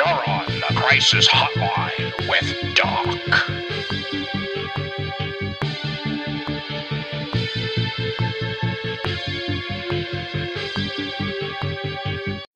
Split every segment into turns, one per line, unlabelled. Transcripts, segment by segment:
You're on the Crisis Hotline with Doc.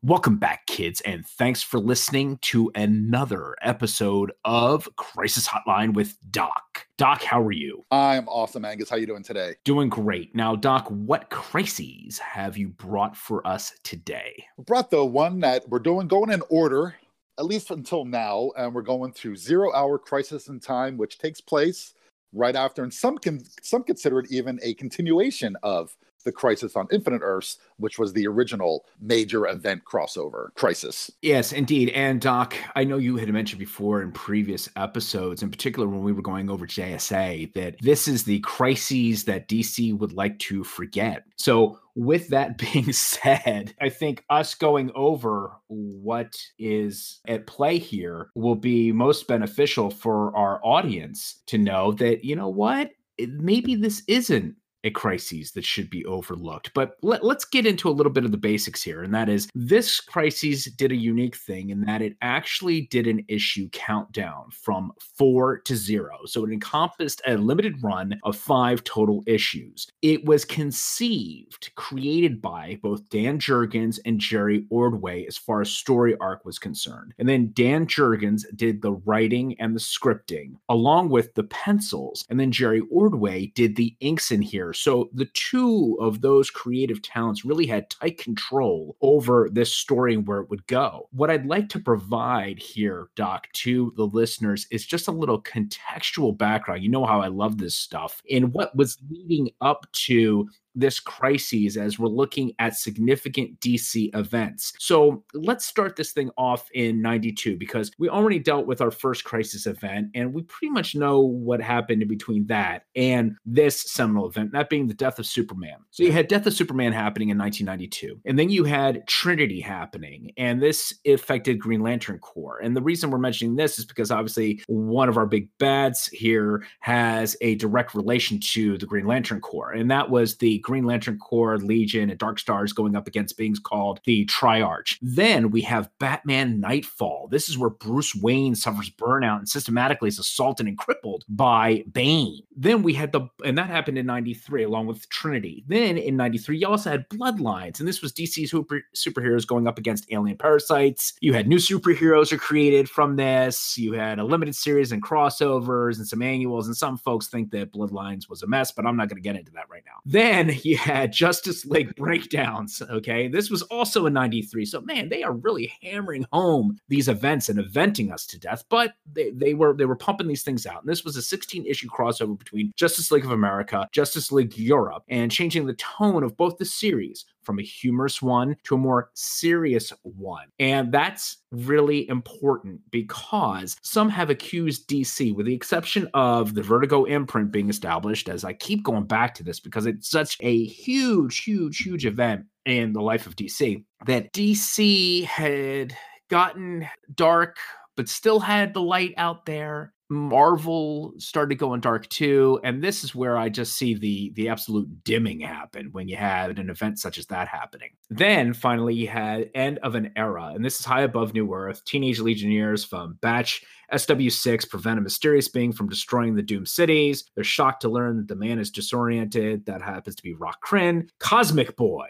Welcome back, kids, and thanks for listening to another episode of Crisis Hotline with Doc. Doc, how are you?
I'm awesome, Angus. How you doing today?
Doing great. Now, Doc, what crises have you brought for us today?
We brought the one that we're doing going in order, at least until now, and we're going through Zero Hour Crisis in Time, which takes place right after, and some can some consider it even a continuation of the Crisis on Infinite Earths, which was the original major event crossover crisis.
Yes, indeed. And Doc, I know you had mentioned before in previous episodes, in particular when we were going over JSA, that this is the crises that DC would like to forget. So, with that being said, I think us going over what is at play here will be most beneficial for our audience to know that, you know what? Maybe this isn't a crisis that should be overlooked. But let, us get into a little bit of the basics here. And that is this crisis did a unique thing in that it actually did an issue countdown from four to zero. So it encompassed a limited run of five total issues. It was conceived, created by both Dan Jurgens and Jerry Ordway as far as story arc was concerned. And then Dan Jurgens did the writing and the scripting along with the pencils. And then Jerry Ordway did the inks in here so the two of those creative talents really had tight control over this story and where it would go. What I'd like to provide here, Doc, to the listeners is just a little contextual background. You know how I love this stuff. And what was leading up to this crisis as we're looking at significant DC events. So let's start this thing off in 92 because we already dealt with our first crisis event and we pretty much know what happened in between that and this seminal event, that being the death of Superman. So you had Death of Superman happening in 1992, and then you had Trinity happening, and this affected Green Lantern Corps. And the reason we're mentioning this is because obviously one of our big bads here has a direct relation to the Green Lantern Corps, and that was the Green Lantern Corps, Legion, and Dark Stars going up against beings called the Triarch. Then we have Batman Knightfall. This is where Bruce Wayne suffers burnout and systematically is assaulted and crippled by Bane. Then we had the, and that happened in 93 along with Trinity. Then in 93, you also had Bloodlines, and this was DC's super, superheroes going up against alien parasites. You had new superheroes are created from this. You had a limited series and crossovers and some annuals, and some folks think that Bloodlines was a mess, but I'm not going to get into that right now. Then you had Justice League breakdowns. Okay. This was also in 93. So man, they are really hammering home these events and eventing us to death. But they, they were they were pumping these things out. And this was a 16 issue crossover between Justice League of America, Justice League Europe, and changing the tone of both the series from a humorous one to a more serious one. And that's really important because some have accused DC, with the exception of the Vertigo imprint being established, as I keep going back to this because it's such a huge, huge, huge event in the life of DC, that DC had gotten dark but still had the light out there Marvel started going dark too, and this is where I just see the the absolute dimming happen when you had an event such as that happening. Then finally, you had end of an era, and this is high above New Earth. Teenage Legionnaires from Batch SW6 prevent a mysterious being from destroying the doomed cities. They're shocked to learn that the man is disoriented. That happens to be Rokk Krinn. Cosmic Boy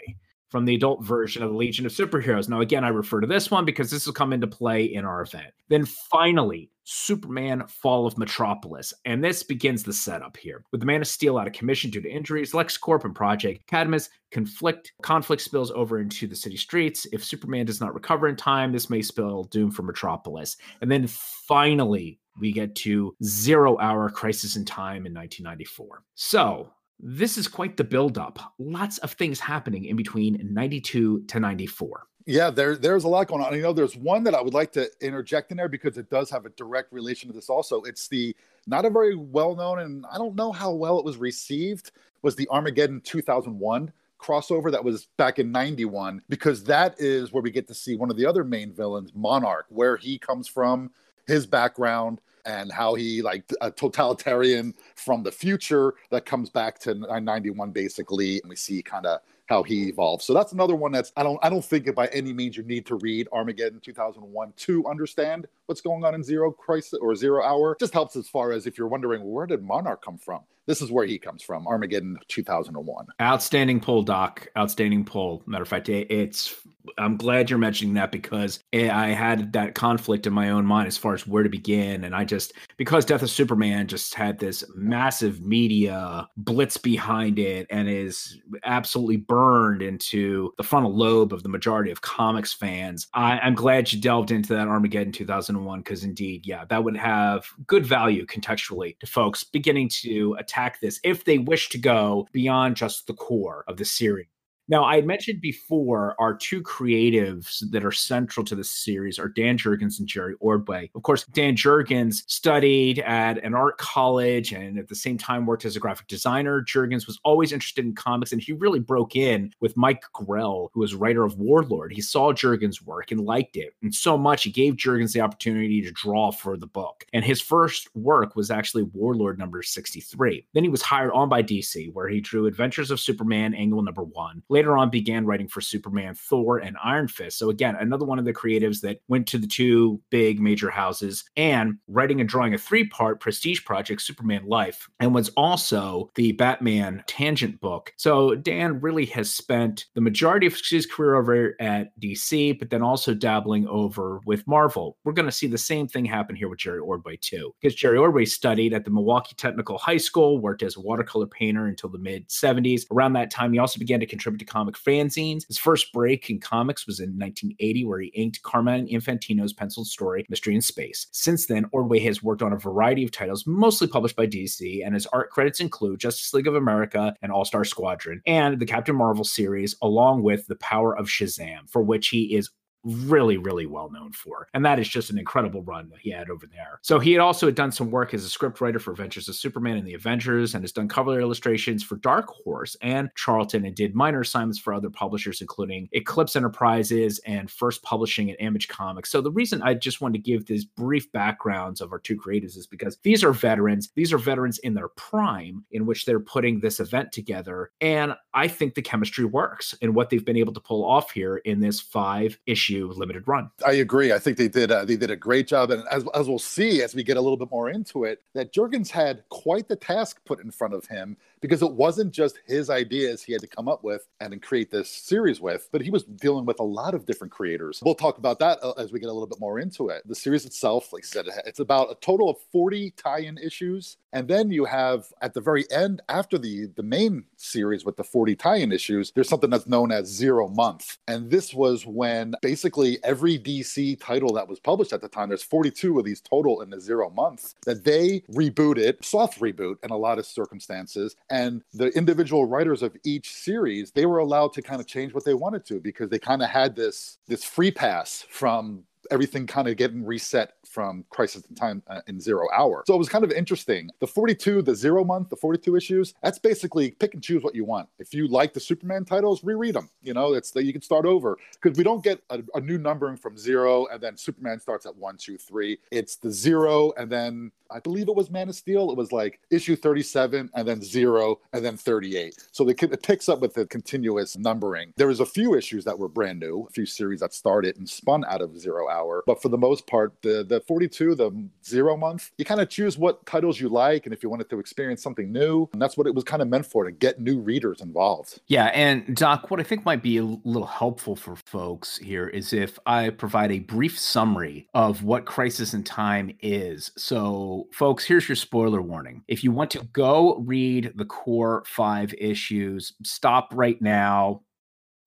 from the adult version of the Legion of Superheroes. Now, again, I refer to this one because this will come into play in our event. Then finally, Superman Fall of Metropolis. And this begins the setup here. With the Man of Steel out of commission due to injuries, LexCorp and Project Cadmus conflict conflict spills over into the city streets. If Superman does not recover in time, this may spell doom for Metropolis. And then finally, we get to Zero Hour Crisis in Time in 1994. So this is quite the buildup. Lots of things happening in between 92 to 94.
Yeah, there, there's a lot going on. You know, there's one that I would like to interject in there because it does have a direct relation to this also. It's the not a very well known, and I don't know how well it was received, was the Armageddon 2001 crossover that was back in 91, because that is where we get to see one of the other main villains, Monarch, where he comes from, his background and how he like a totalitarian from the future that comes back to 91 basically and we see kind of how he evolves. So that's another one that's I don't I don't think it by any means you need to read Armageddon 2001 to understand what's going on in Zero Crisis or Zero Hour. just helps as far as if you're wondering where did Monarch come from. This is where he comes from, Armageddon 2001.
Outstanding pull, Doc. Outstanding pull. Matter of fact, it's I'm glad you're mentioning that because I had that conflict in my own mind as far as where to begin. And I just, because Death of Superman just had this massive media blitz behind it and is absolutely burned into the frontal lobe of the majority of comics fans, I, am glad you delved into that Armageddon 2001 because indeed, yeah, that would have good value contextually to folks beginning to attack this if they wish to go beyond just the core of the series. Now, I had mentioned before our two creatives that are central to this series are Dan Jurgens and Jerry Ordway. Of course, Dan Jurgens studied at an art college and at the same time worked as a graphic designer. Jurgens was always interested in comics and he really broke in with Mike Grell, who was writer of Warlord. He saw Jurgens' work and liked it, and so much he gave Jurgens the opportunity to draw for the book. And his first work was actually Warlord number 63. Then he was hired on by DC, where he drew Adventures of Superman, angle number one later on began writing for Superman, Thor, and Iron Fist. So again, another one of the creatives that went to the two big major houses and writing and drawing a three-part prestige project, Superman Life, and was also the Batman tangent book. So Dan really has spent the majority of his career over at DC, but then also dabbling over with Marvel. We're going to see the same thing happen here with Jerry Ordway too, because Jerry Ordway studied at the Milwaukee Technical High School, worked as a watercolor painter until the mid 70s. Around that time, he also began to contribute to comic fanzines. His first break in comics was in 1980, where he inked Carmine Infantino's penciled story, Mystery in Space. Since then, Ordway has worked on a variety of titles, mostly published by DC, and his art credits include Justice League of America and All Star Squadron, and the Captain Marvel series, along with The Power of Shazam, for which he is really, really well known for. And that is just an incredible run that he had over there. So he had also done some work as a scriptwriter for Adventures of Superman and the Avengers and has done cover illustrations for Dark Horse and Charlton and did minor assignments for other publishers, including Eclipse Enterprises and First Publishing and Image Comics. So the reason I just wanted to give these brief backgrounds of our two creators is because these are veterans. These are veterans in their prime in which they're putting this event together. And I think the chemistry works and what they've been able to pull off here in this five issue limited run.
I agree. I think they did uh, they did a great job, and as as we'll see as we get a little bit more into it, that Jurgens had quite the task put in front of him because it wasn't just his ideas he had to come up with and create this series with, but he was dealing with a lot of different creators. We'll talk about that uh, as we get a little bit more into it. The series itself, like I said, it's about a total of 40 tie-in issues, and then you have at the very end, after the the main series with the 40 tie-in issues, there's something that's known as Zero Month, and this was when basically every DC title that was published at the time, there's 42 of these total in the Zero Month, that they rebooted, soft reboot in a lot of circumstances and the individual writers of each series they were allowed to kind of change what they wanted to because they kind of had this this free pass from everything kind of getting reset from Crisis in Time uh, in Zero Hour. So it was kind of interesting. The 42, the zero month, the 42 issues, that's basically pick and choose what you want. If you like the Superman titles, reread them. You know, it's that you can start over because we don't get a, a new numbering from zero and then Superman starts at one, two, three. It's the zero and then I believe it was Man of Steel. It was like issue 37 and then zero and then 38. So they, it picks up with the continuous numbering. There was a few issues that were brand new, a few series that started and spun out of Zero Hour. But for the most part, the, the 42, the zero month, you kind of choose what titles you like and if you wanted to experience something new. And that's what it was kind of meant for to get new readers involved.
Yeah. And Doc, what I think might be a little helpful for folks here is if I provide a brief summary of what Crisis in Time is. So, folks, here's your spoiler warning. If you want to go read the core five issues, stop right now,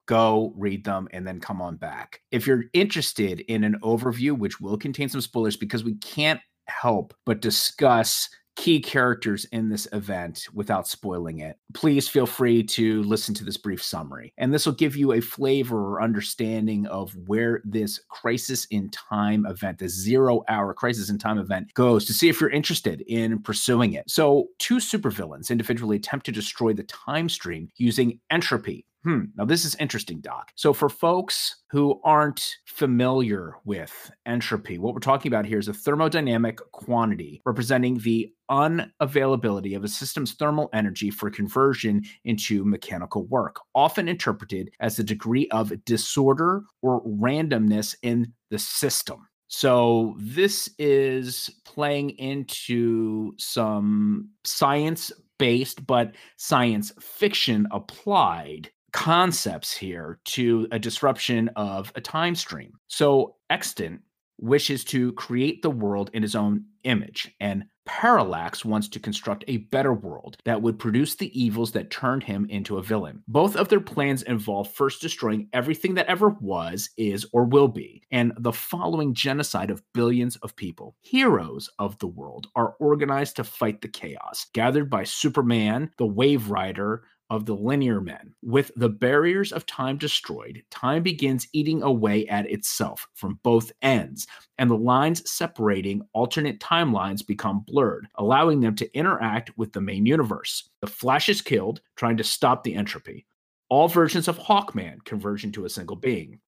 go read them, and then come on back. If you're interested in an overview, which will contain some spoilers because we can't help but discuss key characters in this event without spoiling it, please feel free to listen to this brief summary. And this will give you a flavor or understanding of where this crisis in time event, the zero hour crisis in time event, goes to see if you're interested in pursuing it. So, two supervillains individually attempt to destroy the time stream using entropy Hmm. Now, this is interesting, Doc. So, for folks who aren't familiar with entropy, what we're talking about here is a thermodynamic quantity representing the unavailability of a system's thermal energy for conversion into mechanical work, often interpreted as the degree of disorder or randomness in the system. So, this is playing into some science based, but science fiction applied concepts here to a disruption of a time stream. So, Extant wishes to create the world in his own image, and Parallax wants to construct a better world that would produce the evils that turned him into a villain. Both of their plans involve first destroying everything that ever was, is, or will be, and the following genocide of billions of people. Heroes of the world are organized to fight the chaos, gathered by Superman, the Wave Rider, of the linear men. With the barriers of time destroyed, time begins eating away at itself from both ends, and the lines separating alternate timelines become blurred, allowing them to interact with the main universe. The Flash is killed, trying to stop the entropy. All versions of Hawkman converge into a single being.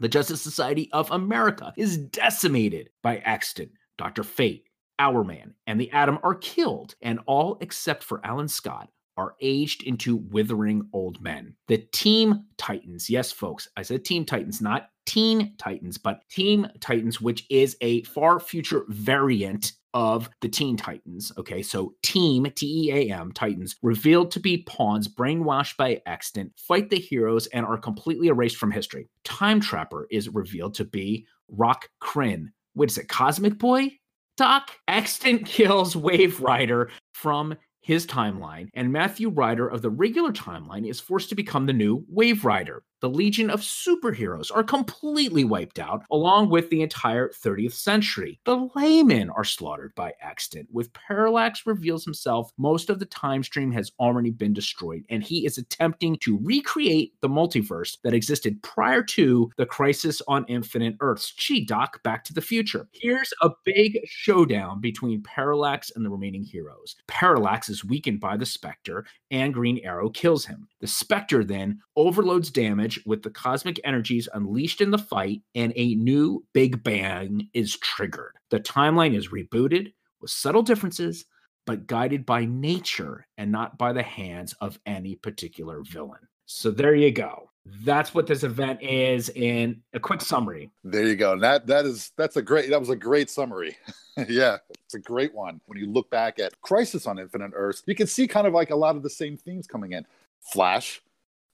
The Justice Society of America is decimated by Extant, Dr. Fate, Hourman, and the Atom are killed, and all except for Alan Scott are aged into withering old men. The Team Titans, yes, folks, I said Team Titans, not Teen Titans, but Team Titans, which is a far future variant of the Teen Titans. Okay, so Team, T E A M, Titans, revealed to be pawns brainwashed by Extant, fight the heroes, and are completely erased from history. Time Trapper is revealed to be Rokk Krinn. What is it, Cosmic Boy? Doc Extant kills Wave Rider from his timeline, and Matthew Ryder of the regular timeline is forced to become the new Wave Rider. The Legion of superheroes are completely wiped out, along with the entire 30th century. The laymen are slaughtered by accident, With Parallax reveals himself, most of the time stream has already been destroyed, and he is attempting to recreate the multiverse that existed prior to the crisis on Infinite Earths. Gee, Doc, back to the future. Here's a big showdown between Parallax and the remaining heroes. Parallax is weakened by the Spectre, and Green Arrow kills him. The Spectre then overloads damage with the cosmic energies unleashed in the fight, and a new Big Bang is triggered. The timeline is rebooted with subtle differences, but guided by nature and not by the hands of any particular villain. So there you go. That's what this event is in a quick summary.
There you go. That that is that's a great that was a great summary. yeah, it's a great one. When you look back at Crisis on Infinite Earths, you can see kind of like a lot of the same themes coming in. Flash,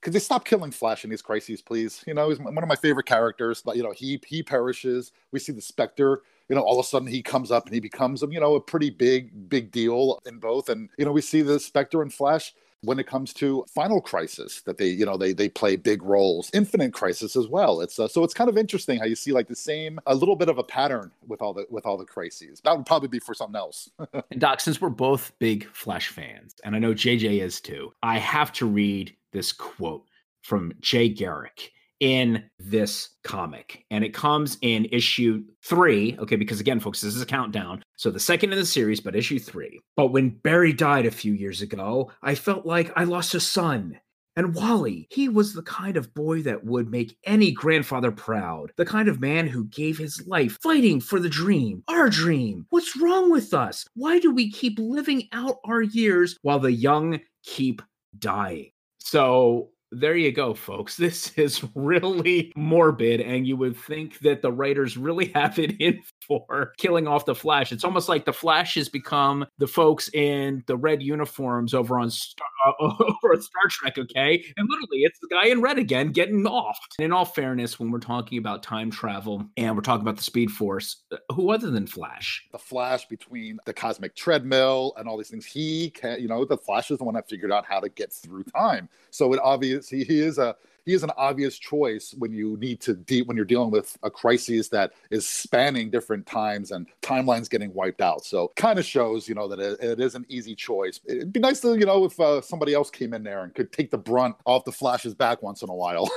could they stop killing Flash in these crises, please? You know, he's one of my favorite characters. But you know, he he perishes. We see the Spectre. You know, all of a sudden he comes up and he becomes, you know, a pretty big big deal in both. And you know, we see the Spectre and Flash when it comes to Final Crisis that they you know they they play big roles. Infinite Crisis as well. It's uh, so it's kind of interesting how you see like the same a little bit of a pattern with all the with all the crises. That would probably be for something else.
and Doc, since we're both big Flash fans, and I know JJ is too, I have to read this quote from Jay Garrick in this comic. And it comes in issue three. Okay, because again, folks, this is a countdown. So the second in the series, but issue three. But when Barry died a few years ago, I felt like I lost a son. And Wally, he was the kind of boy that would make any grandfather proud, the kind of man who gave his life fighting for the dream, our dream. What's wrong with us? Why do we keep living out our years while the young keep dying? So there you go, folks. This is really morbid, and you would think that the writers really have it in for killing off the Flash. It's almost like the Flash has become the folks in the red uniforms over on Star, uh, over Star Trek, okay? And literally, it's the guy in red again getting off. And in all fairness, when we're talking about time travel and we're talking about the Speed Force, uh, who other than Flash?
The Flash between the cosmic treadmill and all these things, he can, you know, the Flash is the one that figured out how to get through time. So it obviously he is a he is an obvious choice when you need to de- when you're dealing with a crisis that is spanning different times and timelines getting wiped out. So kind of shows, you know, that it, it is an easy choice. It'd be nice to, you know, if uh, somebody else came in there and could take the brunt off the Flash's back once in a while.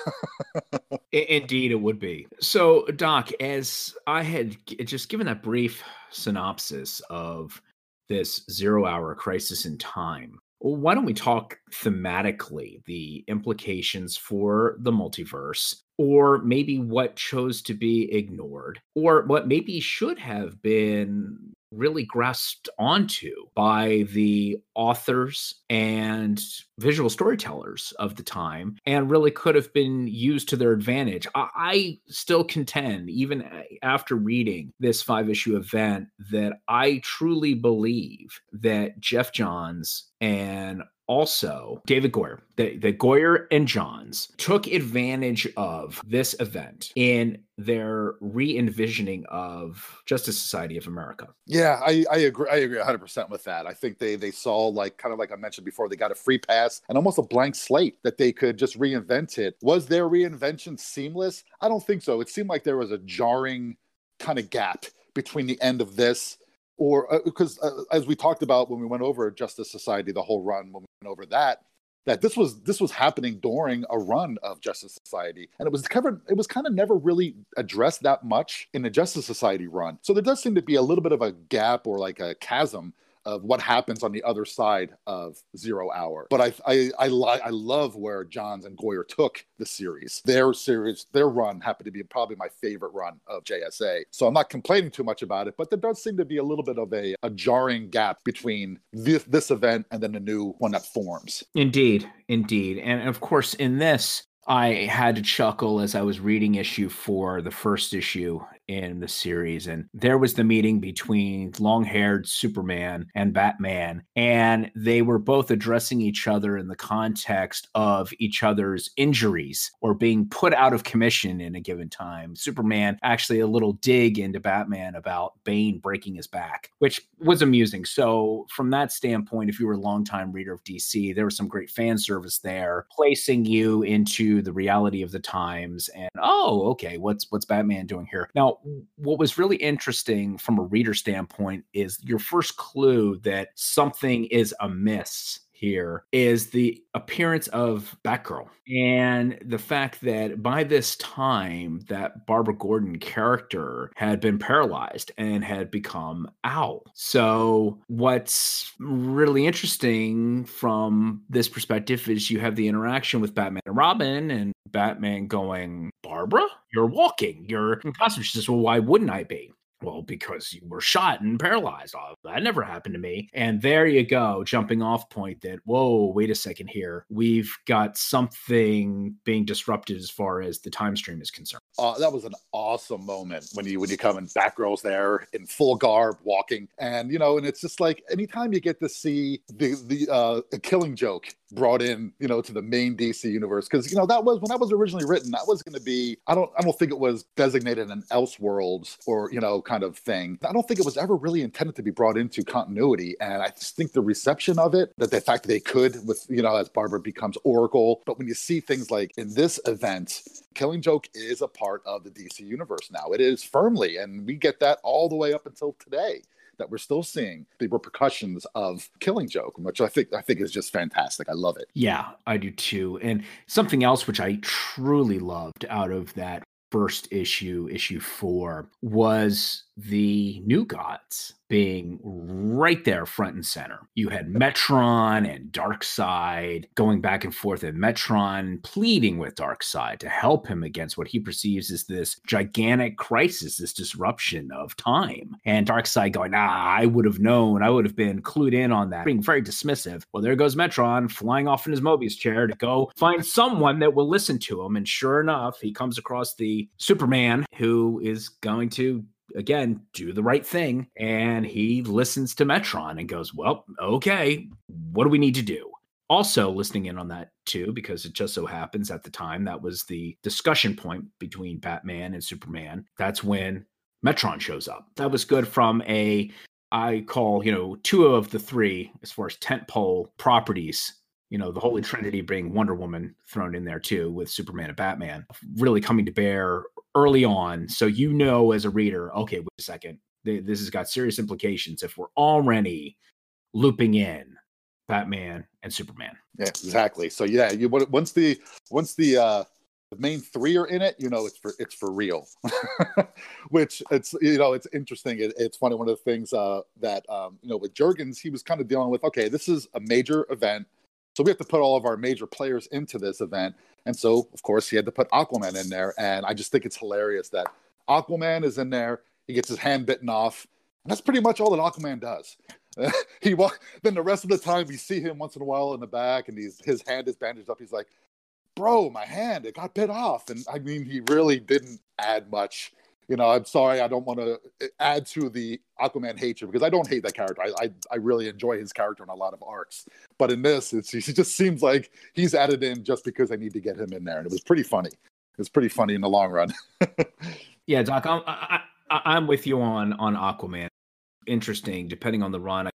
Indeed, it would be. So, Doc, as I had just given that brief synopsis of this zero hour crisis in time why don't we talk thematically the implications for the multiverse or maybe what chose to be ignored, or what maybe should have been really grasped onto by the authors and visual storytellers of the time and really could have been used to their advantage. I, I still contend, even after reading this five issue event, that I truly believe that Geoff Johns and also David Goyer, the, the Goyer and Johns took advantage of this event in their re-envisioning of Justice Society of America.
Yeah, I, I agree. I agree 100 percent with that. I think they they saw like kind of like I mentioned before, they got a free pass and almost a blank slate that they could just reinvent it. Was their reinvention seamless? I don't think so. It seemed like there was a jarring kind of gap between the end of this or because uh, uh, as we talked about when we went over Justice Society, the whole run when we went over that, that this was this was happening during a run of Justice Society, and it was covered. It was kind of never really addressed that much in the Justice Society run. So there does seem to be a little bit of a gap or like a chasm of what happens on the other side of Zero Hour. But I I I, li- I love where Johns and Goyer took the series. Their series, their run happened to be probably my favorite run of JSA. So I'm not complaining too much about it, but there does seem to be a little bit of a, a jarring gap between this, this event and then the new one that forms.
Indeed, indeed. And of course, in this, I had to chuckle as I was reading issue four, the first issue in the series. And there was the meeting between long haired Superman and Batman. And they were both addressing each other in the context of each other's injuries or being put out of commission in a given time. Superman actually a little dig into Batman about Bane breaking his back, which was amusing. So, from that standpoint, if you were a longtime reader of DC, there was some great fan service there, placing you into the reality of the times and, oh, okay, what's what's Batman doing here? Now, what was really interesting from a reader standpoint is your first clue that something is amiss here is the appearance of Batgirl and the fact that by this time that Barbara Gordon character had been paralyzed and had become Owl. So what's really interesting from this perspective is you have the interaction with Batman and Robin and Batman going, Barbara, you're walking, you're in costume. She says, Well, why wouldn't I be? Well, because you were shot and paralyzed. Oh, that never happened to me. And there you go, jumping off point that, whoa, wait a second here. We've got something being disrupted as far as the time stream is concerned.
Uh, that was an awesome moment when you when you come and Batgirl's there in full garb walking. And you know, and it's just like anytime you get to see the the uh killing joke brought in, you know, to the main DC universe. Because you know that was when that was originally written, that was going to be. I don't. I don't think it was designated an Elseworlds or you know kind of thing. I don't think it was ever really intended to be brought into continuity. And I just think the reception of it, that the fact that they could, with you know, as Barbara becomes Oracle. But when you see things like in this event, Killing Joke is a part of the DC universe now. It is firmly, and we get that all the way up until today that we're still seeing the repercussions of Killing Joke, which I think I think is just fantastic. I love it.
Yeah, I do too. And something else which I truly loved out of that first issue, issue four, was the new gods being right there front and center. You had Metron and Darkseid going back and forth, and Metron pleading with Darkseid to help him against what he perceives as this gigantic crisis, this disruption of time. And Darkseid going, ah, I would have known, I would have been clued in on that, being very dismissive. Well, there goes Metron flying off in his Mobius chair to go find someone that will listen to him. And sure enough, he comes across the Superman who is going to again do the right thing. And he listens to metron and goes well okay what do we need to do? Also listening in on that too because it just so happens at the time that was the discussion point between batman and superman. That's when metron shows up. That was good from a i call you know two of the three as far as tentpole properties. You know the holy mm-hmm. trinity being wonder woman thrown in there too with superman and batman really coming to bear early on so you know as a reader okay wait a second this has got serious implications if we're already looping in batman and superman
yeah exactly so yeah you once the once the uh the main three are in it, you know, it's for it's for real. Which it's you know it's interesting. It, it's funny. One of the things uh, that um, you know with Jurgens, he was kind of dealing with. Okay, this is a major event, so we have to put all of our major players into this event, and so of course he had to put Aquaman in there. And I just think it's hilarious that Aquaman is in there. He gets his hand bitten off, and that's pretty much all that Aquaman does. he walk, then the rest of the time we see him once in a while in the back, and he's his hand is bandaged up. He's like, bro, my hand, it got bit off. And I mean, he really didn't add much. You know, I'm sorry, I don't want to eh, add to the Aquaman hatred because I don't hate that character. I, I, I really enjoy his character in a lot of arcs, but in this, it's he just seems like he's added in just because I need to get him in there, and it was pretty funny. It was pretty funny in the long run.
yeah, Doc, I'm I, I'm with you on on Aquaman. Interesting, depending on the run I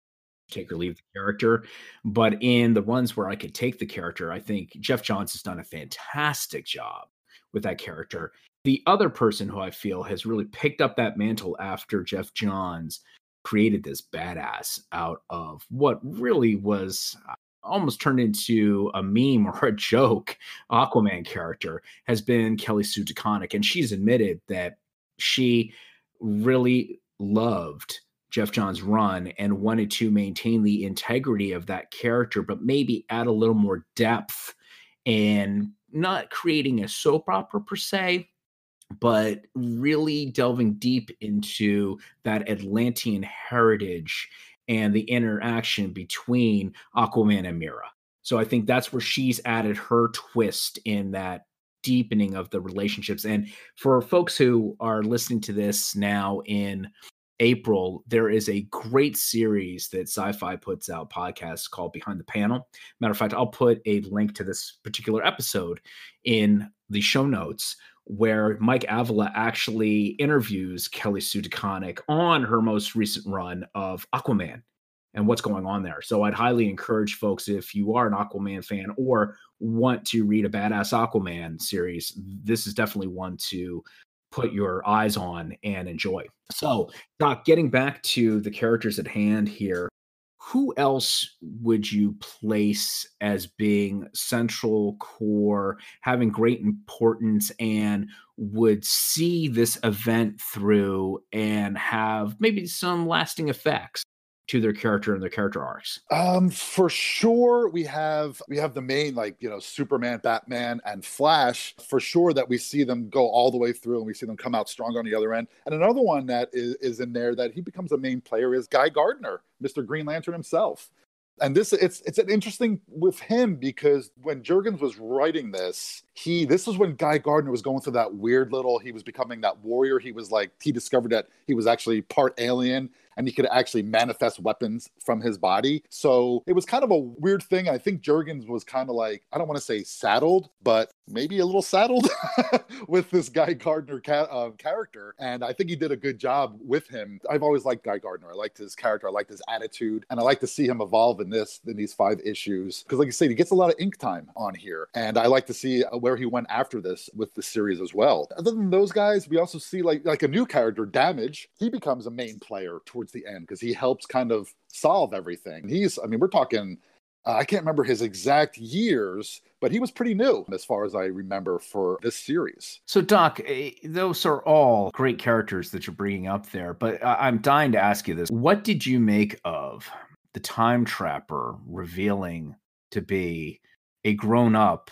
take or leave the character. But in the runs where I could take the character, I think Geoff Johns has done a fantastic job with that character. The other person who I feel has really picked up that mantle after Geoff Johns created this badass out of what really was uh, almost turned into a meme or a joke Aquaman character has been Kelly Sue DeConnick. And she's admitted that she really loved Geoff Johns' run and wanted to maintain the integrity of that character, but maybe add a little more depth and not creating a soap opera per se, but really delving deep into that Atlantean heritage and the interaction between Aquaman and Mera. So I think that's where she's added her twist in that deepening of the relationships. And for folks who are listening to this now in April, there is a great series that Sci-Fi puts out podcasts called Behind the Panel. Matter of fact, I'll put a link to this particular episode in the show notes where Mike Avila actually interviews Kelly Sue DeConnick on her most recent run of Aquaman and what's going on there. So I'd highly encourage folks if you are an Aquaman fan or want to read a badass Aquaman series, this is definitely one to put your eyes on and enjoy. So, Doc, getting back to the characters at hand here, who else would you place as being central core, having great importance, and would see this event through and have maybe some lasting effects? To their character and their character arcs?
Um, for sure, we have we have the main like you know Superman, Batman, and Flash for sure that we see them go all the way through and we see them come out strong on the other end. And another one that is, is in there that he becomes a main player is Guy Gardner, Mr. Green Lantern himself. And this it's it's an interesting with him because when Jurgens was writing this, he this was when Guy Gardner was going through that weird little he was becoming that warrior. He was like he discovered that he was actually part alien and he could actually manifest weapons from his body. So it was kind of a weird thing. I think Jurgens was kind of like, I don't want to say saddled, but maybe a little saddled with this Guy Gardner ca- uh, character. And I think he did a good job with him. I've always liked Guy Gardner. I liked his character. I liked his attitude. And I like to see him evolve in this, in these five issues. Because, like I said, he gets a lot of ink time on here. And I like to see uh, where he went after this with the series as well. Other than those guys, we also see like, like a new character, Damage. He becomes a main player towards the end because he helps kind of solve everything. He's, I mean, we're talking uh, I can't remember his exact years, but he was pretty new as far as I remember for this series.
So, Doc, eh, those are all great characters that you're bringing up there, but I'm dying to ask you this. What did you make of the time trapper revealing to be a grown up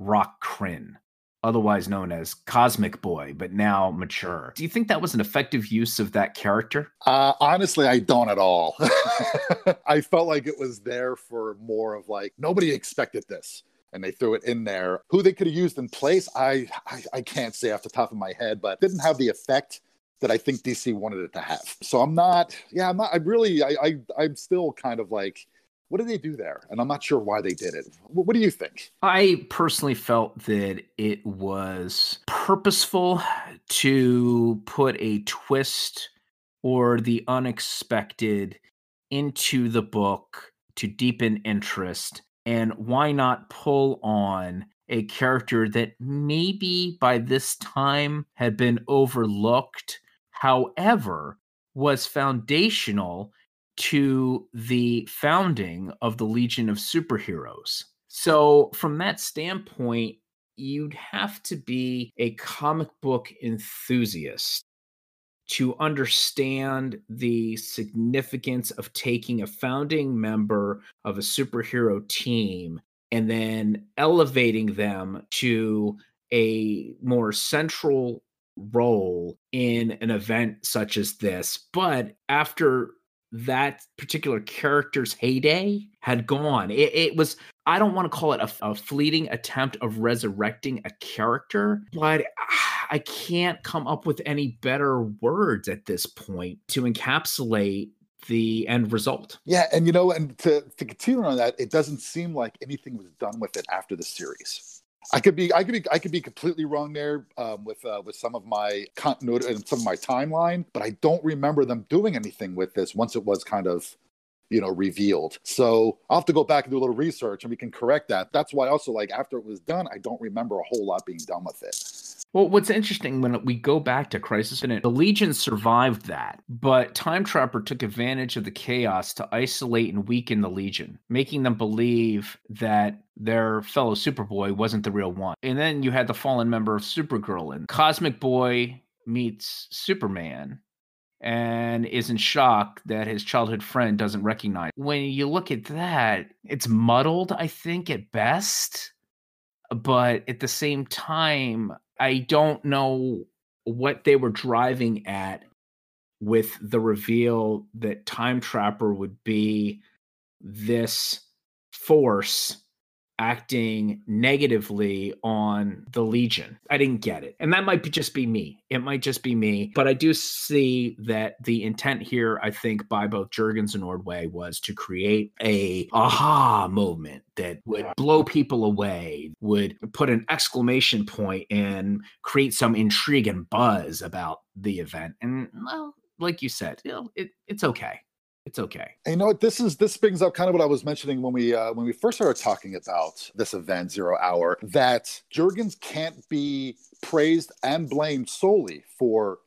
Rokk Krinn? Otherwise known as Cosmic Boy, but now mature. Do you think that was an effective use of that character?
Uh, honestly, I don't at all. I felt like it was there for more of like, nobody expected this. And they threw it in there. Who they could have used in place, I, I, I can't say off the top of my head, but didn't have the effect that I think DC wanted it to have. So I'm not, yeah, I'm not, I really, I, I I'm still kind of like, what did they do there? And I'm not sure why they did it. What, do you think?
I personally felt that it was purposeful to put a twist or the unexpected into the book to deepen interest. And why not pull on a character that maybe by this time had been overlooked, however, was foundational to the founding of the Legion of Superheroes. So, from that standpoint, you'd have to be a comic book enthusiast to understand the significance of taking a founding member of a superhero team and then elevating them to a more central role in an event such as this. But after that particular character's heyday had gone, it, it was, I don't want to call it a, a, fleeting attempt of resurrecting a character, but I can't come up with any better words at this point to encapsulate the end result.
Yeah, and you know, and to, to continue on that, it doesn't seem like anything was done with it after the series. I could be, I could be, I could be completely wrong there um, with uh, with some of my continuity and some of my timeline, but I don't remember them doing anything with this once it was kind of, you know, revealed. So I'll have to go back and do a little research, and we can correct that. That's why also like after it was done, I don't remember a whole lot being done with it.
Well, what's interesting when we go back to Crisis and the Legion survived that, but Time Trapper took advantage of the chaos to isolate and weaken the Legion, making them believe that their fellow Superboy wasn't the real one. And then you had the fallen member of Supergirl and Cosmic Boy meets Superman and is in shock that his childhood friend doesn't recognize. When you look at that, it's muddled, I think, at best. But at the same time, I don't know what they were driving at with the reveal that Time Trapper would be this force acting negatively on the Legion. I didn't get it. And that might be just be me. It might just be me. But I do see that the intent here, I think, by both Jurgens and Ordway was to create a aha moment that would blow people away, would put an exclamation point and create some intrigue and buzz about the event. And well, like you said, you know, it, it's okay it's okay.
And you know what? This is this brings up kind of what I was mentioning when we uh, when we first started talking about this event, Zero Hour, that Jurgens can't be praised and blamed solely for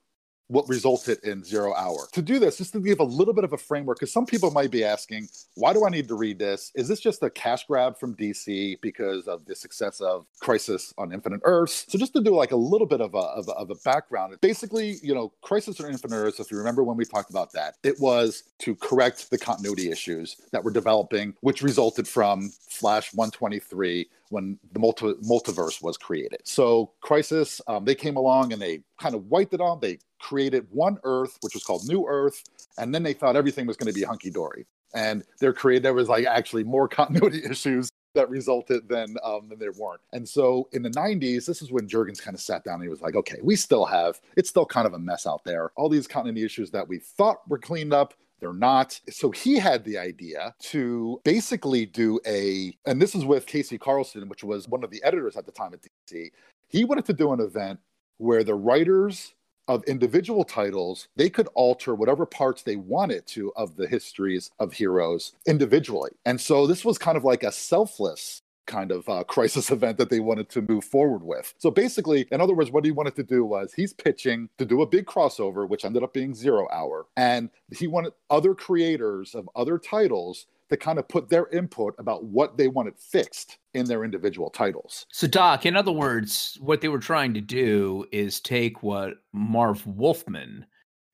what resulted in zero hour. To do this, just to give a little bit of a framework, because some people might be asking, why do I need to read this? Is this just a cash grab from DC because of the success of Crisis on Infinite Earths? So just to do like a little bit of a, of a, of a background, basically, you know, Crisis on Infinite Earths, if you remember when we talked about that, it was to correct the continuity issues that were developing, which resulted from Flash 123 when the multi- multiverse was created. So Crisis, um, they came along and they kind of wiped it on. They created one Earth, which was called New Earth, and then they thought everything was going to be hunky dory. And they're created there was like actually more continuity issues that resulted than um, than there weren't. And so in the 90s, this is when Jurgens kind of sat down and he was like, okay, we still have it's still kind of a mess out there. All these continuity issues that we thought were cleaned up, they're not. So he had the idea to basically do a, and this is with KC Carlson, which was one of the editors at the time at DC. He wanted to do an event where the writers of individual titles, they could alter whatever parts they wanted to of the histories of heroes individually. And so this was kind of like a selfless kind of uh, crisis event that they wanted to move forward with. So basically, in other words, what he wanted to do was he's pitching to do a big crossover, which ended up being Zero Hour. And he wanted other creators of other titles to kind of put their input about what they wanted fixed in their individual titles.
So, Doc, in other words, what they were trying to do is take what Marv Wolfman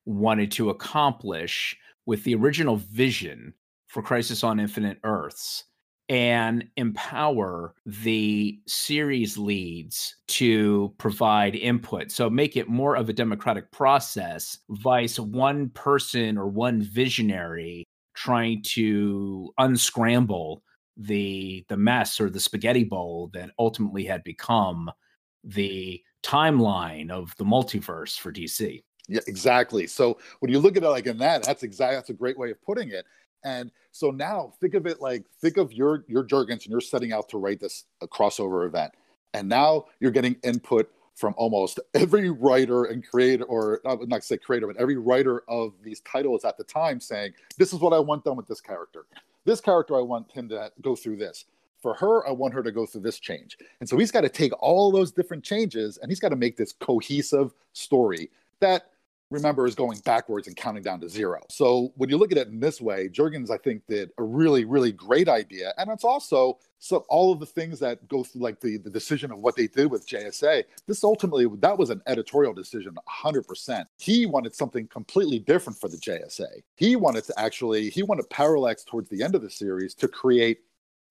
wanted to accomplish with the original vision for Crisis on Infinite Earths and empower the series leads to provide input. So make it more of a democratic process, vice one person or one visionary trying to unscramble the the mess or the spaghetti bowl that ultimately had become the timeline of the multiverse for DC.
Yeah, exactly. So when you look at it like in that, that's exactly that's a great way of putting it. And so now think of it like think of your your Jurgens and you're setting out to write this crossover event. And now you're getting input from almost every writer and creator, or not, not say creator, but every writer of these titles at the time saying, This is what I want done with this character. This character, I want him to go through this. For her, I want her to go through this change. And so he's got to take all those different changes and he's got to make this cohesive story that remember is going backwards and counting down to zero. So when you look at it in this way, Jurgens, I think, did a really, really great idea. And it's also so all of the things that go through like the, the decision of what they did with JSA, this ultimately that was an editorial decision 100%. He wanted something completely different for the JSA. He wanted to actually, he wanted Parallax towards the end of the series to create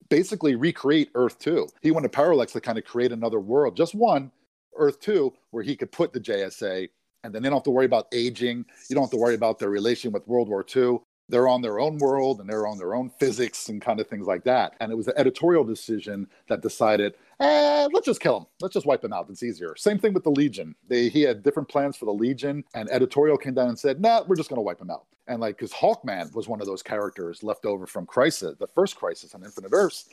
basically recreate Earth 2. He wanted Parallax to kind of create another world, just one, Earth 2, where he could put the JSA and then they don't have to worry about aging. You don't have to worry about their relation with World War II. They're on their own world and they're on their own physics and kind of things like that. And it was an editorial decision that decided, eh, let's just kill him. Let's just wipe him out. It's easier. Same thing with the Legion. They he had different plans for the Legion, and editorial came down and said, nah, we're just going to wipe him out. And like, because Hawkman was one of those characters left over from Crisis, the first Crisis on Infinite Earths,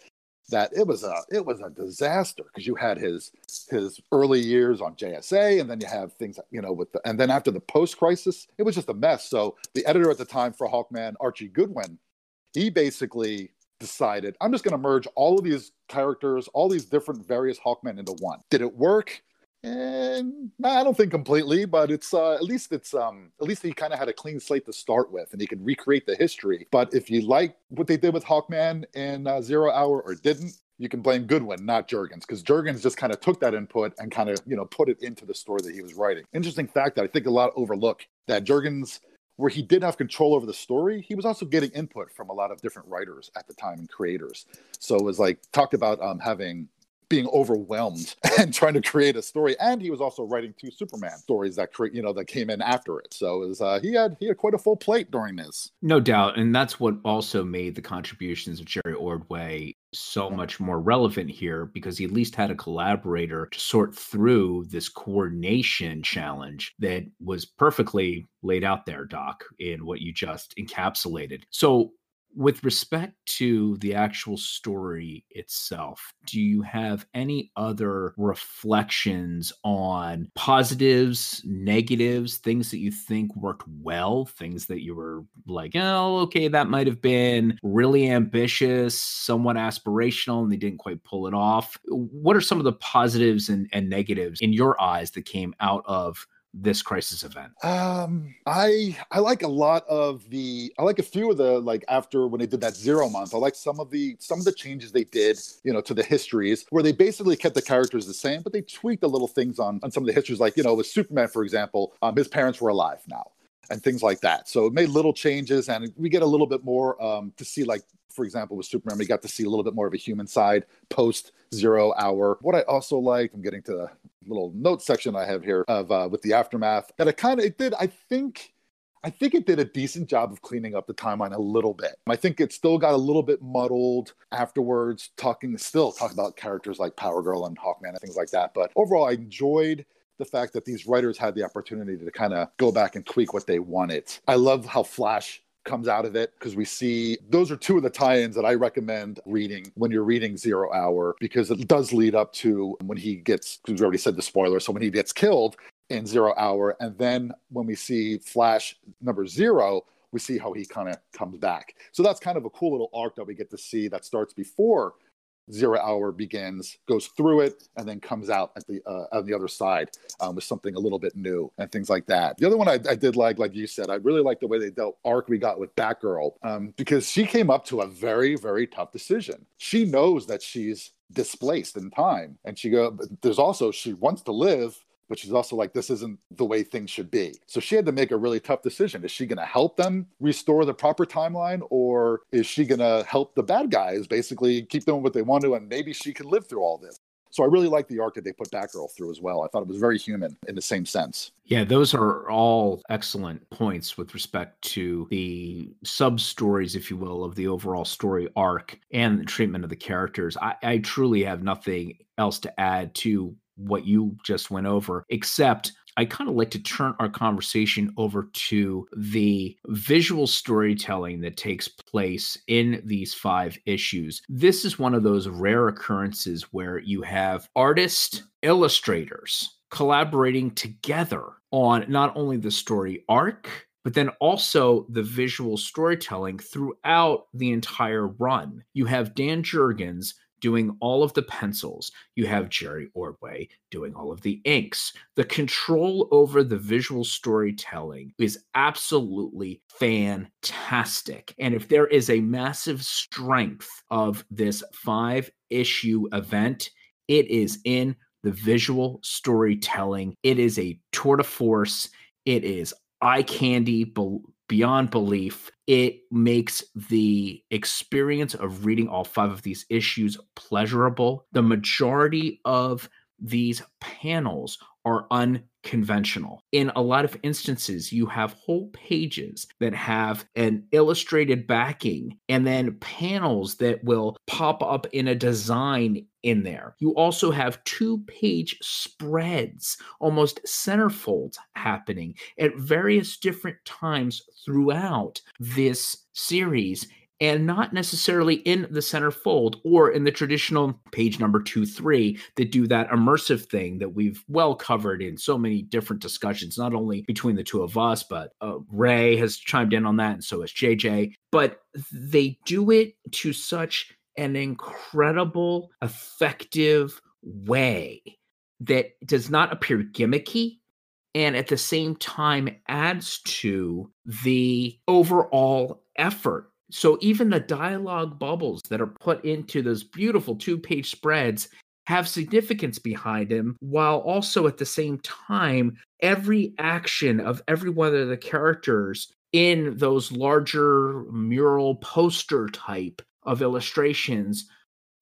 that it was a it was a disaster because you had his his early years on JSA and then you have things you know with the and then after the post crisis it was just a mess. So the editor at the time for Hawkman, Archie Goodwin, he basically decided I'm just going to merge all of these characters, all these different various Hawkmen into one. Did it work? And I don't think completely, but it's uh, at least it's um, at least he kind of had a clean slate to start with, and he could recreate the history. But if you like what they did with Hawkman in uh, Zero Hour or didn't, you can blame Goodwin, not Jurgens, because Jurgens just kind of took that input and kind of you know put it into the story that he was writing. Interesting fact that I think a lot overlook that Jurgens where he did have control over the story, he was also getting input from a lot of different writers at the time and creators. So it was like talked about um, having being overwhelmed and trying to create a story. And he was also writing two Superman stories that create, you know, that came in after it. So it was, uh, he had he had quite a full plate during this.
No doubt, and that's what also made the contributions of Jerry Ordway so much more relevant here because he at least had a collaborator to sort through this coordination challenge that was perfectly laid out there, Doc, in what you just encapsulated. So with respect to the actual story itself, do you have any other reflections on positives, negatives, things that you think worked well, things that you were like, oh, okay, that might have been really ambitious, somewhat aspirational, and they didn't quite pull it off? What are some of the positives and, and negatives in your eyes that came out of this crisis event?
Um, I I like a lot of the I like a few of the like after when they did that zero month. I like some of the some of the changes they did, you know, to the histories where they basically kept the characters the same, but they tweaked the little things on on some of the histories. Like you know, with Superman, for example, um, his parents were alive now and things like that. So it made little changes, and we get a little bit more um, to see like for example, with Superman, we got to see a little bit more of a human side post zero hour. What I also liked, I'm getting to the little note section I have here of uh, with the aftermath that it kind of it did. I think. I think it did a decent job of cleaning up the timeline a little bit. I think it still got a little bit muddled afterwards, talking still talk about characters like Power Girl and Hawkman and things like that. But overall, I enjoyed the fact that these writers had the opportunity to kind of go back and tweak what they wanted. I love how Flash comes out of it because we see those are two of the tie-ins that I recommend reading when you're reading Zero Hour because it does lead up to when he gets because we already said the spoiler so when he gets killed in Zero Hour and then when we see Flash number 0 we see how he kind of comes back. So that's kind of a cool little arc that we get to see that starts before zero hour begins, goes through it, and then comes out at the uh, on the other side um, with something a little bit new and things like that. The other one I, I did like, like you said, I really like the way they dealt arc we got with Batgirl um, because she came up to a very very tough decision. She knows that she's displaced in time, and she go. There's also she wants to live, but she's also like, this isn't the way things should be. So she had to make a really tough decision. Is she going to help them restore the proper timeline, or is she going to help the bad guys basically keep doing what they want to, and maybe she can live through all this? So I really like the arc that they put Batgirl through as well. I thought it was very human in the same sense.
Yeah, those are all excellent points with respect to the sub stories, if you will, of the overall story arc and the treatment of the characters. I, I truly have nothing else to add to what you just went over, except I kind of like to turn our conversation over to the visual storytelling that takes place in these five issues. This is one of those rare occurrences where you have artist illustrators collaborating together on not only the story arc, but then also the visual storytelling throughout the entire run. You have Dan Jurgens doing all of the pencils. You have mm-hmm. Jerry Ordway doing all of the inks. The control over the visual storytelling is absolutely fantastic. And if there is a massive strength of this five issue event, it is in the visual storytelling. It is a tour de force. It is eye candy beyond belief. It makes the experience of reading all five of these issues pleasurable. The majority of these panels are unconventional. In a lot of instances, you have whole pages that have an illustrated backing and then panels that will pop up in a design in there. You also have two page spreads, almost centerfolds happening at various different times throughout this series and not necessarily in the center fold or in the traditional page number two, three that do that immersive thing that we've well covered in so many different discussions, not only between the two of us, but uh, Ray has chimed in on that, and so has JJ. But they do it to such an incredible, effective way that does not appear gimmicky and at the same time adds to the overall effort so even the dialogue bubbles that are put into those beautiful two page spreads have significance behind them, while also at the same time, every action of every one of the characters in those larger mural poster type of illustrations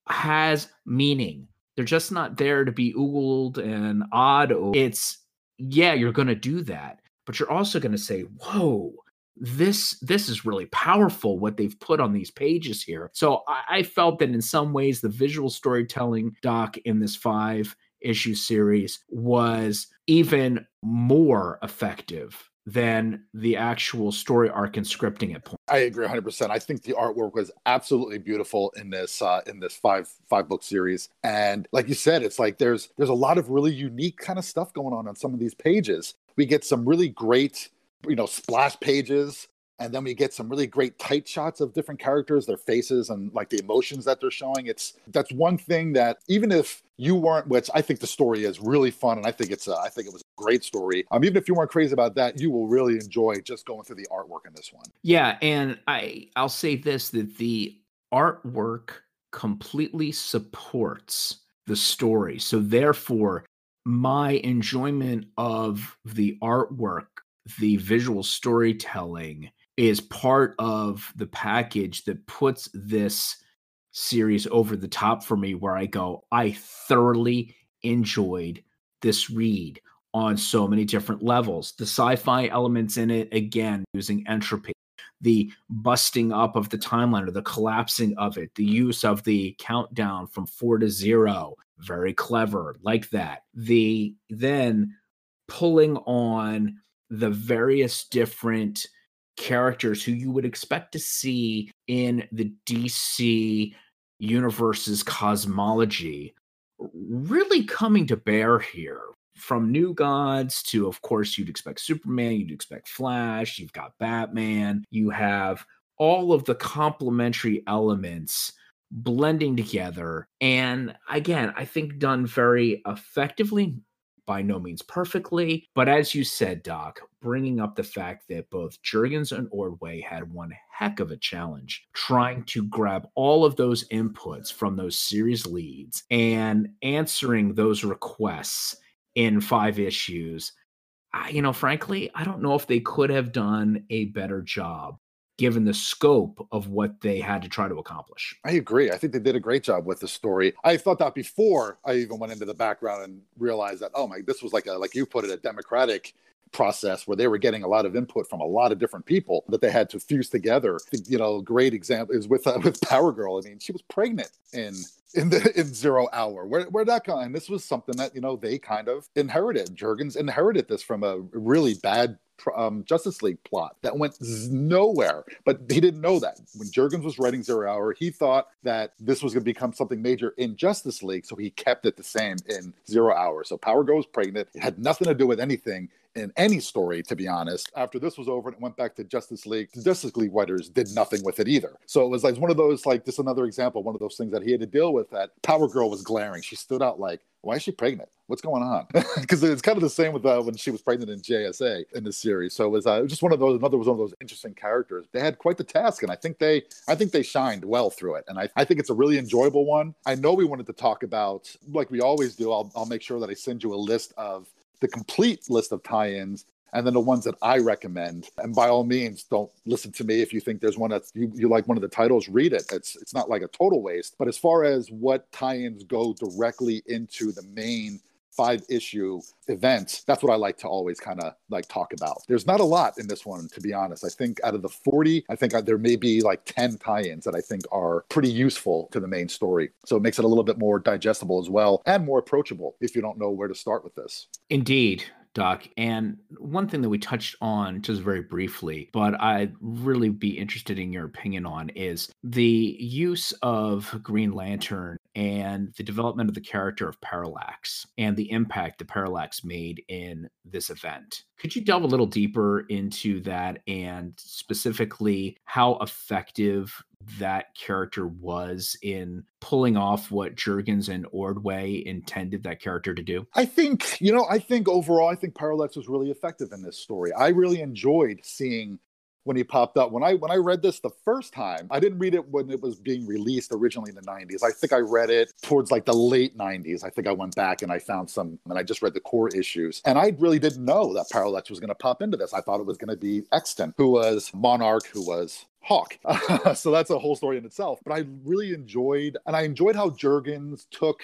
has meaning. They're just not there to be oogled and odd. It's, yeah, you're going to do that, but you're also going to say, whoa, this this is really powerful what they've put on these pages here so I, I, felt that in some ways the visual storytelling doc in this five issue series was even more effective than the actual story arc and scripting at point.
I agree 100%. I think the artwork was absolutely beautiful in this uh in this five five book series and like you said it's like there's there's a lot of really unique kind of stuff going on on some of these pages. We get some really great you know splash pages and then we get some really great tight shots of different characters their faces and like the emotions that they're showing. It's that's one thing that even if you weren't which i think the story is really fun and i think it's a, I think it was a great story. Um even if you weren't crazy about that you will really enjoy just going through the artwork in this one.
Yeah and i i'll say this that the artwork completely supports the story. So therefore my enjoyment of the artwork the visual storytelling is part of the package that puts this series over the top for me where I go, I thoroughly enjoyed this read on so many different levels. The sci-fi elements in it, again, using entropy, the busting up of the timeline or the collapsing of it, the use of the countdown from four to zero, very clever, like that. The then pulling on the various different characters who you would expect to see in the DC universe's cosmology really coming to bear here. From New Gods to, of course, you'd expect Superman, you'd expect Flash, you've got Batman, you have all of the complementary elements blending together. And again, I think done very effectively, by no means perfectly. But as you said, Doc, bringing up the fact that both Jurgens and Ordway had one heck of a challenge trying to grab all of those inputs from those series leads and answering those requests in five issues. I, you know, frankly, I don't know if they could have done a better job given the scope of what they had to try to accomplish.
I agree. I think they did a great job with the story. I thought that before I even went into the background and realized that, oh my, this was like a, like you put it, a democratic process where they were getting a lot of input from a lot of different people that they had to fuse together. You know, great example is with uh, with Power Girl. I mean, she was pregnant in in the in Zero Hour. Where where that come? And this was something that you know they kind of inherited. Jurgens inherited this from a really bad um, Justice League plot that went nowhere. But he didn't know that. When Jurgens was writing Zero Hour, he thought that this was going to become something major in Justice League. So he kept it the same in Zero Hour. So Power Girl was pregnant. It had nothing to do with anything. in any story, to be honest. After this was over and it went back to Justice League, the Justice League writers did nothing with it either. So it was like one of those, like, just another example, one of those things that he had to deal with that Power Girl was glaring. She stood out like, why is she pregnant? What's going on? Because it's kind of the same with uh, when she was pregnant in JSA in the series. So it was, uh, just one of those. Another was one of those interesting characters. They had quite the task, and I think they, I think they shined well through it. And I, I think it's a really enjoyable one. I know we wanted to talk about, like we always do. I'll, I'll make sure that I send you a list of the complete list of tie-ins and then the ones that I recommend. And by all means, don't listen to me if you think there's one that you, you like one of the titles, read it. It's it's not like a total waste. But as far as what tie-ins go directly into the main five issue event, that's what I like to always kind of like talk about. There's not a lot in this one, to be honest. I think out of the 40, I think uh, there may be like 10 tie ins that I think are pretty useful to the main story. So it makes it a little bit more digestible as well and more approachable if you don't know where to start with this.
Indeed. Doc. And one thing that we touched on just very briefly, but I'd really be interested in your opinion on is the use of Green Lantern and the development of the character of Parallax and the impact that Parallax made in this event. Could you delve a little deeper into that and specifically how effective that character was in pulling off what Jurgens and Ordway intended that character to do?
I think, you know, I think overall, I think Parallax was really effective in this story. I really enjoyed seeing when he popped up. When I when I read this the first time, I didn't read it when it was being released originally in the 90s. I think I read it towards like the late 90s. I think I went back and I found some and I just read the core issues. And I really didn't know that Parallax was going to pop into this. I thought it was going to be Extant, who was Monarch, who was Hawk. so that's a whole story in itself. But I really enjoyed and I enjoyed how Jurgens took,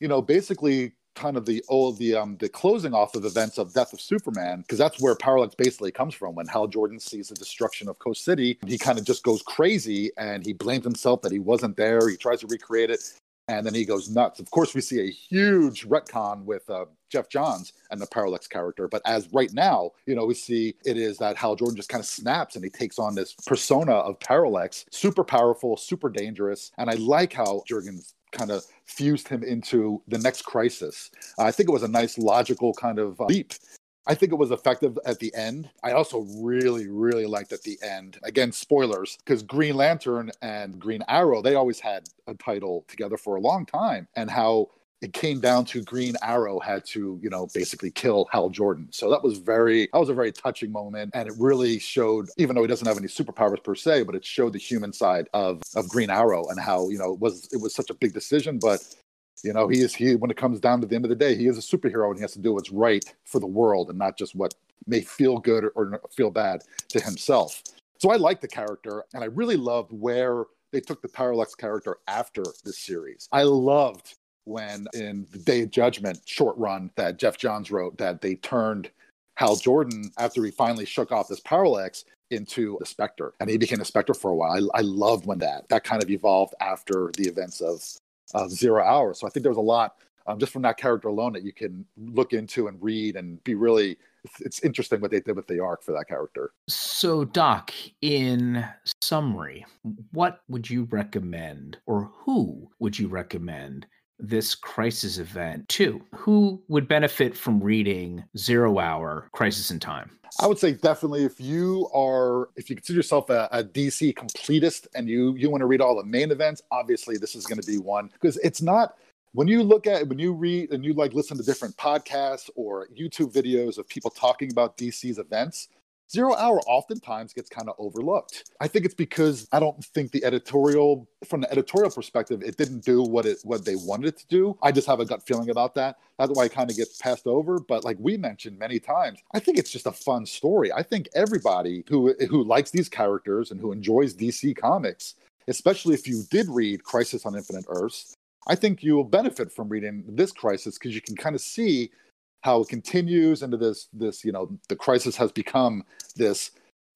you know, basically kind of the oh the um the closing off of events of Death of Superman because that's where Parallax basically comes from. When Hal Jordan sees the destruction of Coast City he kind of just goes crazy and he blames himself that he wasn't there. He tries to recreate it and then he goes nuts. Of course we see a huge retcon with uh, Geoff Johns and the Parallax character but as right now you know we see it is that Hal Jordan just kind of snaps and he takes on this persona of Parallax super powerful super dangerous and I like how Jurgens kind of fused him into the next crisis. I think it was a nice logical kind of uh, leap. I think it was effective at the end. I also really, really liked at the end. Again, spoilers, because Green Lantern and Green Arrow, they always had a title together for a long time, and how it came down to Green Arrow had to, you know, basically kill Hal Jordan. So that was very, that was a very touching moment. And it really showed, even though he doesn't have any superpowers per se, but it showed the human side of, of Green Arrow and how, you know, it was, it was such a big decision, but you know, he is, he, when it comes down to the end of the day, he is a superhero and he has to do what's right for the world and not just what may feel good or, or feel bad to himself. So I like the character and I really loved where they took the Parallax character after this series. I loved when in the Day of Judgment short run that Geoff Johns wrote that they turned Hal Jordan after he finally shook off this parallax into the Spectre, and he became a Spectre for a while. I, I when that that kind of evolved after the events of of Zero Hour. So I think there was a lot um, just from that character alone that you can look into and read and be really it's interesting what they did with the arc for that character.
So, Doc, in summary, what would you recommend, or who would you recommend this crisis event too. Who would benefit from reading Zero Hour Crisis in Time?
I would say definitely if you are if you consider yourself a, a DC completist and you you want to read all the main events, obviously this is going to be one because it's not when you look at when you read and you like listen to different podcasts or YouTube videos of people talking about DC's events, Zero Hour oftentimes gets kind of overlooked. I think it's because I don't think the editorial, from the editorial perspective, it didn't do what it what they wanted it to do. I just have a gut feeling about that. That's why it kind of gets passed over. But like we mentioned many times, I think it's just a fun story. I think everybody who who likes these characters and who enjoys DC comics, especially if you did read Crisis on Infinite Earths, I think you will benefit from reading this crisis because you can kind of see how it continues into this this you know the crisis has become this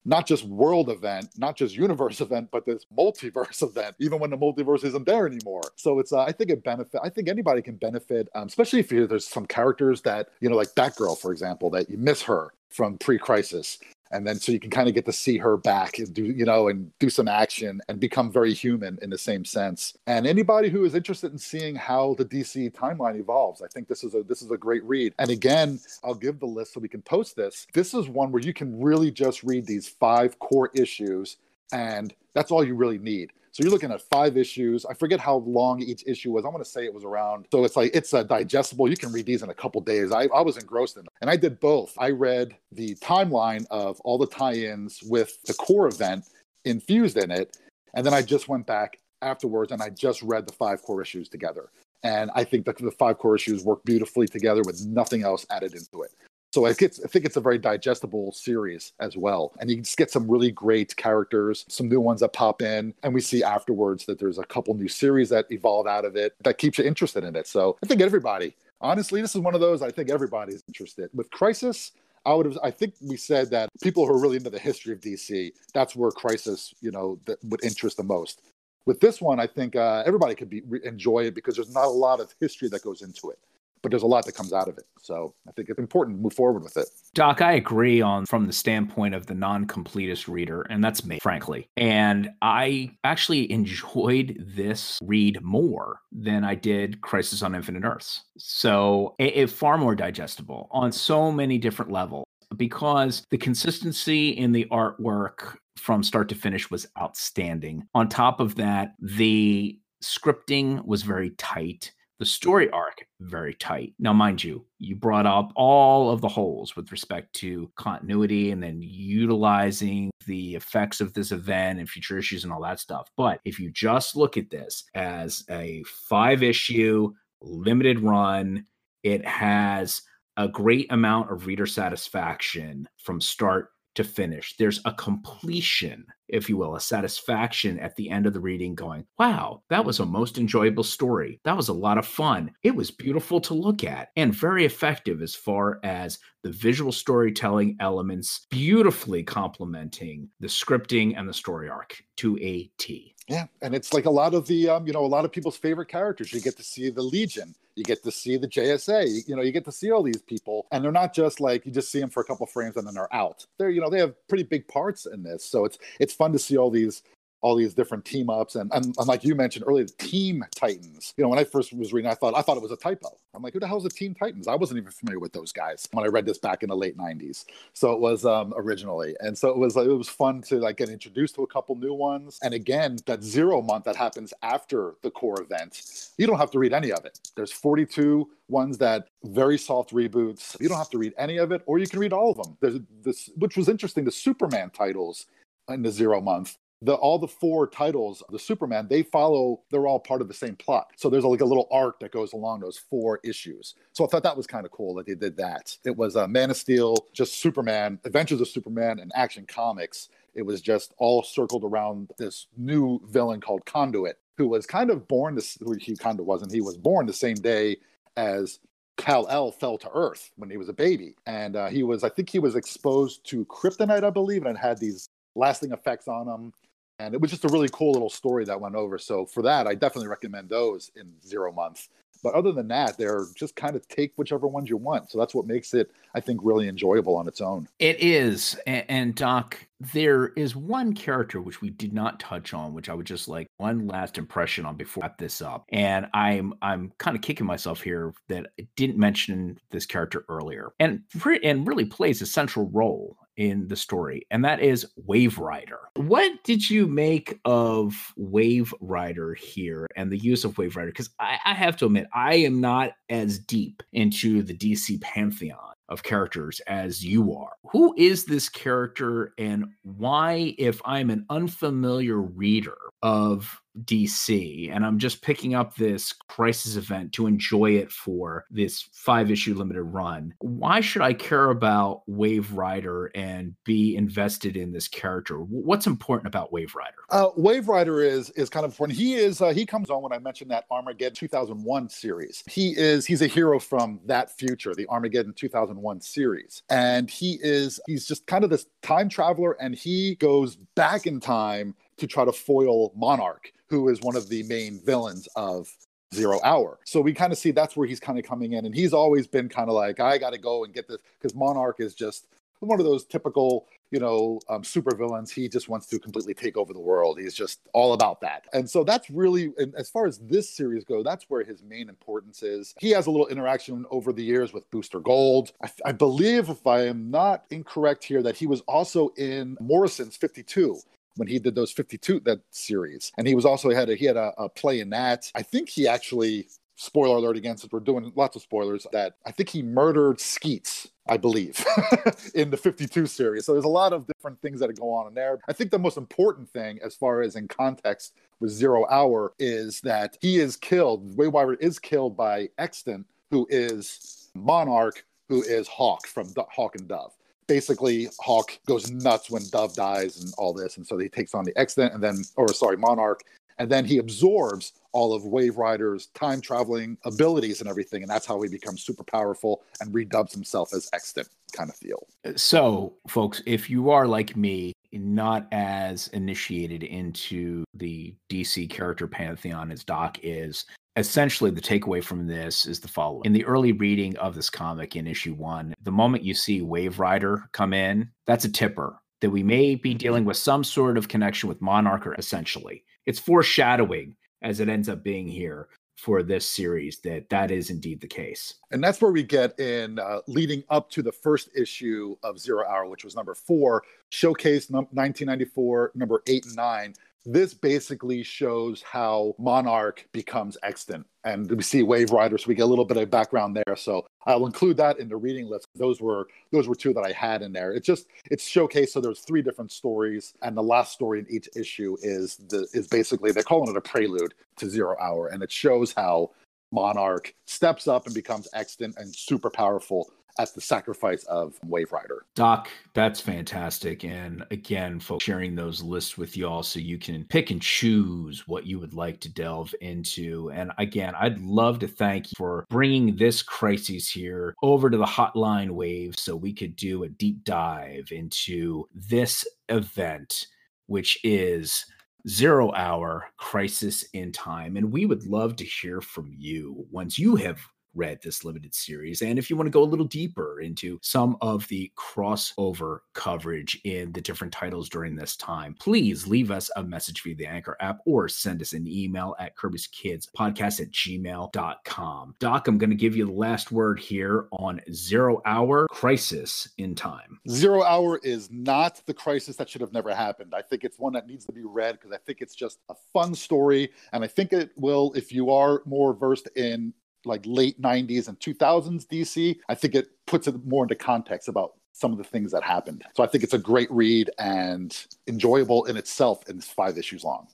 not just world event, not just universe event, but this multiverse event, even when the multiverse isn't there anymore. So it's, uh, I think it benefit. I think anybody can benefit, um, especially if you, there's some characters that you know, like Batgirl, for example, that you miss her from pre-crisis. And then so you can kind of get to see her back and do you know and do some action and become very human in the same sense. And anybody who is interested in seeing how the dc timeline evolves i think this is a this is a great read. And again i'll give the list so we can post this. This is one where you can really just read these five core issues and that's all you really need so you're looking at five issues. I forget how long each issue was. I'm to say it was around. So it's like it's a digestible. You can read these in a couple days. I, I was engrossed in them, and I did both. I read the timeline of all the tie-ins with the core event infused in it, and then I just went back afterwards and I just read the five core issues together. And I think that the five core issues work beautifully together with nothing else added into it. So I, think it's a very digestible series as well. And you just get some really great characters, some new ones that pop in. And we see afterwards that there's a couple new series that evolve out of it that keeps you interested in it. So I think everybody, honestly, this is one of those I think everybody's interested. With Crisis, I would have. I think we said that people who are really into the history of DC, that's where Crisis, you know, that would interest the most. With this one, I think uh, everybody could be enjoy it because there's not a lot of history that goes into it but there's a lot that comes out of it. So I think it's important to move forward with it.
Doc, I agree on from the standpoint of the non-completist reader, and that's me, frankly. And I actually enjoyed this read more than I did Crisis on Infinite Earths. So it, it far more digestible on so many different levels because the consistency in the artwork from start to finish was outstanding. On top of that, the scripting was very tight the story arc very tight. Now, mind you, you brought up all of the holes with respect to continuity and then utilizing the effects of this event and future issues and all that stuff. But if you just look at this as a five issue limited run, it has a great amount of reader satisfaction from start to finish. There's a completion, if you will, a satisfaction at the end of the reading going, wow, that was a most enjoyable story. That was a lot of fun. It was beautiful to look at and very effective as far as the visual storytelling elements, beautifully complementing the scripting and the story arc to a T.
Yeah, and it's like a lot of the um, you know a lot of people's favorite characters. You get to see the Legion, you get to see the JSA, you know, you get to see all these people, and they're not just like you just see them for a couple frames and then they're out. They're you know they have pretty big parts in this, so it's it's fun to see all these all these different team ups and, and, and like you mentioned earlier, the Team Titans. You know, when I first was reading, I thought I thought it was a typo. I'm like, who the hell is a Team Titans? I wasn't even familiar with those guys when I read this back in the late '90s. So it was um, originally, and so it was it was fun to like get introduced to a couple new ones. And again, that zero month that happens after the core event, you don't have to read any of it. There's 42 ones that very soft reboots. You don't have to read any of it, or you can read all of them. There's this, which was interesting. The Superman titles in the zero month the all the four titles the Superman, they follow, they're all part of the same plot. So there's like a little arc that goes along those four issues. So I thought that was kind of cool that they did that. It was uh, Man of Steel, just Superman, Adventures of Superman, and Action Comics. It was just all circled around this new villain called Conduit, who was kind of born this. He kind of wasn't. He was born the same day as Kal El fell to Earth when he was a baby, and uh, he was, I think, he was exposed to kryptonite, I believe, and it had these lasting effects on him and it was just a really cool little story that went over. So for that, I definitely recommend those in zero months. But other than that, they're just kind of take whichever ones you want. So that's what makes it, I think, really enjoyable on its own.
It is. And, Doc, there is one character which we did not touch on, which I would just like one last impression on before I wrap this up. And I'm I'm kind of kicking myself here that I didn't mention this character earlier, and and really plays a central role in the story, and that is Wave Rider. What did you make of Wave Rider here and the use of Wave Rider? Because I, I have to admit, I am not as deep into the DC pantheon of characters as you are. Who is this character and why, if I'm an unfamiliar reader of DC, and I'm just picking up this crisis event to enjoy it for this five issue limited run. Why should I care about Wave Rider and be invested in this character? What's important about Wave Rider?
Uh, Wave Rider is is kind of important. He is uh, he comes on when I mentioned that Armageddon 2001 series. He is he's a hero from that future, the Armageddon 2001 series, and he is he's just kind of this time traveler, and he goes back in time to try to foil Monarch who is one of the main villains of Zero Hour. So we kind of see that's where he's kind of coming in. And he's always been kind of like, I got to go and get this because Monarch is just one of those typical you know, um, supervillains. He just wants to completely take over the world. He's just all about that. And so that's really, as far as this series go, that's where his main importance is. He has a little interaction over the years with Booster Gold. I, I believe, if I am not incorrect here, that he was also in Morrison's 52 when he did those 52 that series. And he was also had a he had a, a play in that. I think he actually spoiler alert again since we're doing lots of spoilers that i think he murdered skeets i believe in the 52 series. So there's a lot of different things that go on in there. I think the most important thing as far as in context with zero hour is that he is killed Waverider is killed by extant who is monarch who is hawk from hawk and dove basically Hawk goes nuts when Dove dies and all this, and so he takes on the Extant and then, or sorry, Monarch, and then he absorbs all of Wave Rider's time traveling abilities and everything, and that's how he becomes super powerful and redubs himself as Extant kind of feel.
So, folks, if you are like me, not as initiated into the DC character pantheon as Doc is, essentially the takeaway from this is the following. In the early reading of this comic in issue one the moment you see Wave Rider come in that's a tipper that we may be dealing with some sort of connection with monarch essentially. It's foreshadowing as it ends up being here for this series that that is indeed the case.
And that's where we get in uh, leading up to the first issue of zero hour which was number four showcase num- 1994 number eight and nine this basically shows how Monarch becomes extant. And we see Waverider, so we get a little bit of background there. So I'll include that in the reading list. Those were those were two that I had in there. It's just it's showcased. So there's three different stories, and the last story in each issue is the is basically they're calling it a prelude to Zero Hour, and it shows how Monarch steps up and becomes extant and super powerful at the sacrifice of Wave Rider.
Doc, that's fantastic. And again, folks, sharing those lists with y'all so you can pick and choose what you would like to delve into. And again, I'd love to thank you for bringing this crisis here over to the hotline wave so we could do a deep dive into this event, which is zero hour crisis in time. And we would love to hear from you once you have read this limited series. And if you want to go a little deeper into some of the crossover coverage in the different titles during this time, please leave us a message via the Anchor app or send us an email at Kirby's Kids Podcast at gmail.com. Doc, I'm going to give you the last word here on Zero Hour Crisis in Time.
Zero Hour is not the crisis that should have never happened. I think it's one that needs to be read because I think it's just a fun story. And I think it will, if you are more versed in like late 90s and 2000s DC, I think it puts it more into context about some of the things that happened. So I think it's a great read and enjoyable in itself, and it's five issues long.